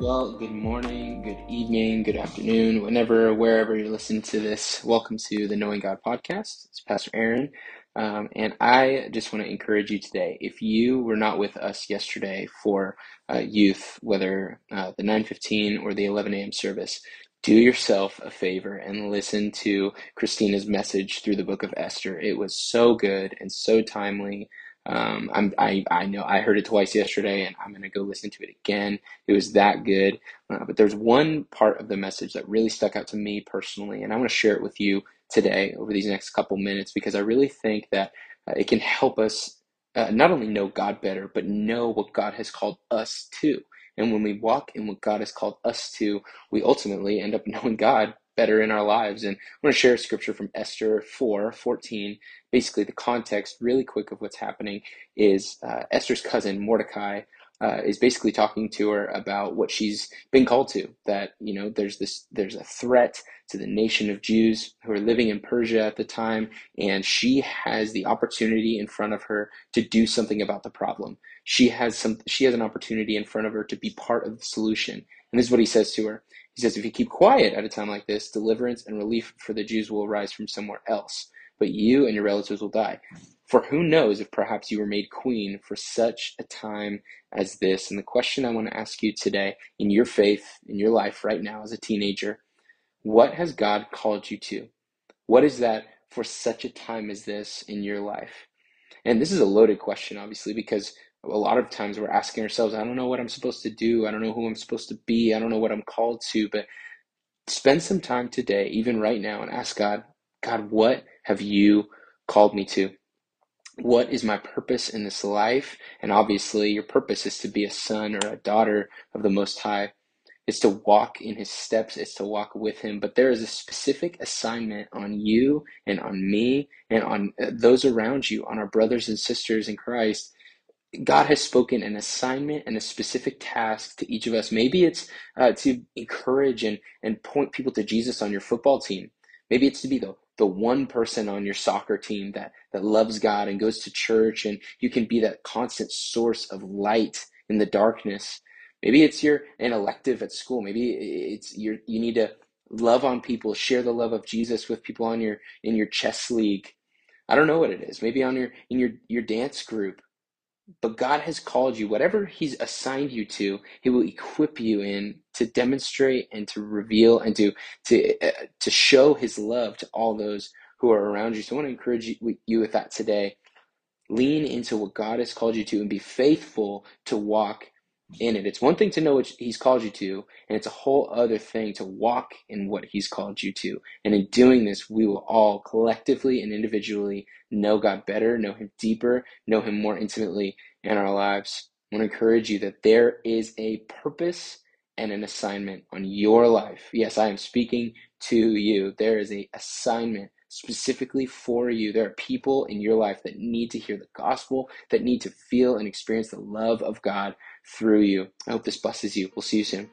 Well, good morning, good evening, good afternoon, whenever, wherever you're listening to this. Welcome to the Knowing God podcast. It's Pastor Aaron. Um, and I just want to encourage you today. If you were not with us yesterday for uh, youth, whether uh, the 9:15 or the 11 a.m. service, do yourself a favor and listen to Christina's message through the book of Esther. It was so good and so timely. Um, I'm, I, I know I heard it twice yesterday, and I'm going to go listen to it again. It was that good. Uh, but there's one part of the message that really stuck out to me personally, and I want to share it with you today over these next couple minutes because I really think that uh, it can help us uh, not only know God better, but know what God has called us to. And when we walk in what God has called us to, we ultimately end up knowing God better in our lives. And I'm going to share a scripture from Esther 4 14. Basically, the context, really quick, of what's happening is uh, Esther's cousin, Mordecai, uh, is basically talking to her about what she's been called to. That you know, there's this, there's a threat to the nation of Jews who are living in Persia at the time, and she has the opportunity in front of her to do something about the problem. She has some, she has an opportunity in front of her to be part of the solution. And this is what he says to her. He says, If you keep quiet at a time like this, deliverance and relief for the Jews will arise from somewhere else, but you and your relatives will die. For who knows if perhaps you were made queen for such a time as this? And the question I want to ask you today, in your faith, in your life right now as a teenager, what has God called you to? What is that for such a time as this in your life? And this is a loaded question, obviously, because a lot of times we're asking ourselves, I don't know what I'm supposed to do. I don't know who I'm supposed to be. I don't know what I'm called to. But spend some time today, even right now, and ask God, God, what have you called me to? What is my purpose in this life? And obviously, your purpose is to be a son or a daughter of the Most High. It's to walk in his steps, it's to walk with him. But there is a specific assignment on you and on me and on uh, those around you, on our brothers and sisters in Christ God has spoken an assignment and a specific task to each of us. Maybe it's uh, to encourage and, and point people to Jesus on your football team. Maybe it's to be the, the one person on your soccer team that, that loves God and goes to church, and you can be that constant source of light in the darkness. Maybe it's your an elective at school. Maybe it's you you need to love on people, share the love of Jesus with people on your in your chess league. I don't know what it is. Maybe on your in your your dance group but God has called you, whatever He's assigned you to, He will equip you in to demonstrate and to reveal and to to uh, to show His love to all those who are around you. So I want to encourage you, you with that today. Lean into what God has called you to and be faithful to walk in it. It's one thing to know what He's called you to, and it's a whole other thing to walk in what He's called you to. And in doing this, we will all collectively and individually know God better, know Him deeper, know Him more intimately in our lives. I want to encourage you that there is a purpose and an assignment on your life. Yes, I am speaking to you. There is a assignment specifically for you. There are people in your life that need to hear the gospel, that need to feel and experience the love of God through you. I hope this blesses you. We'll see you soon.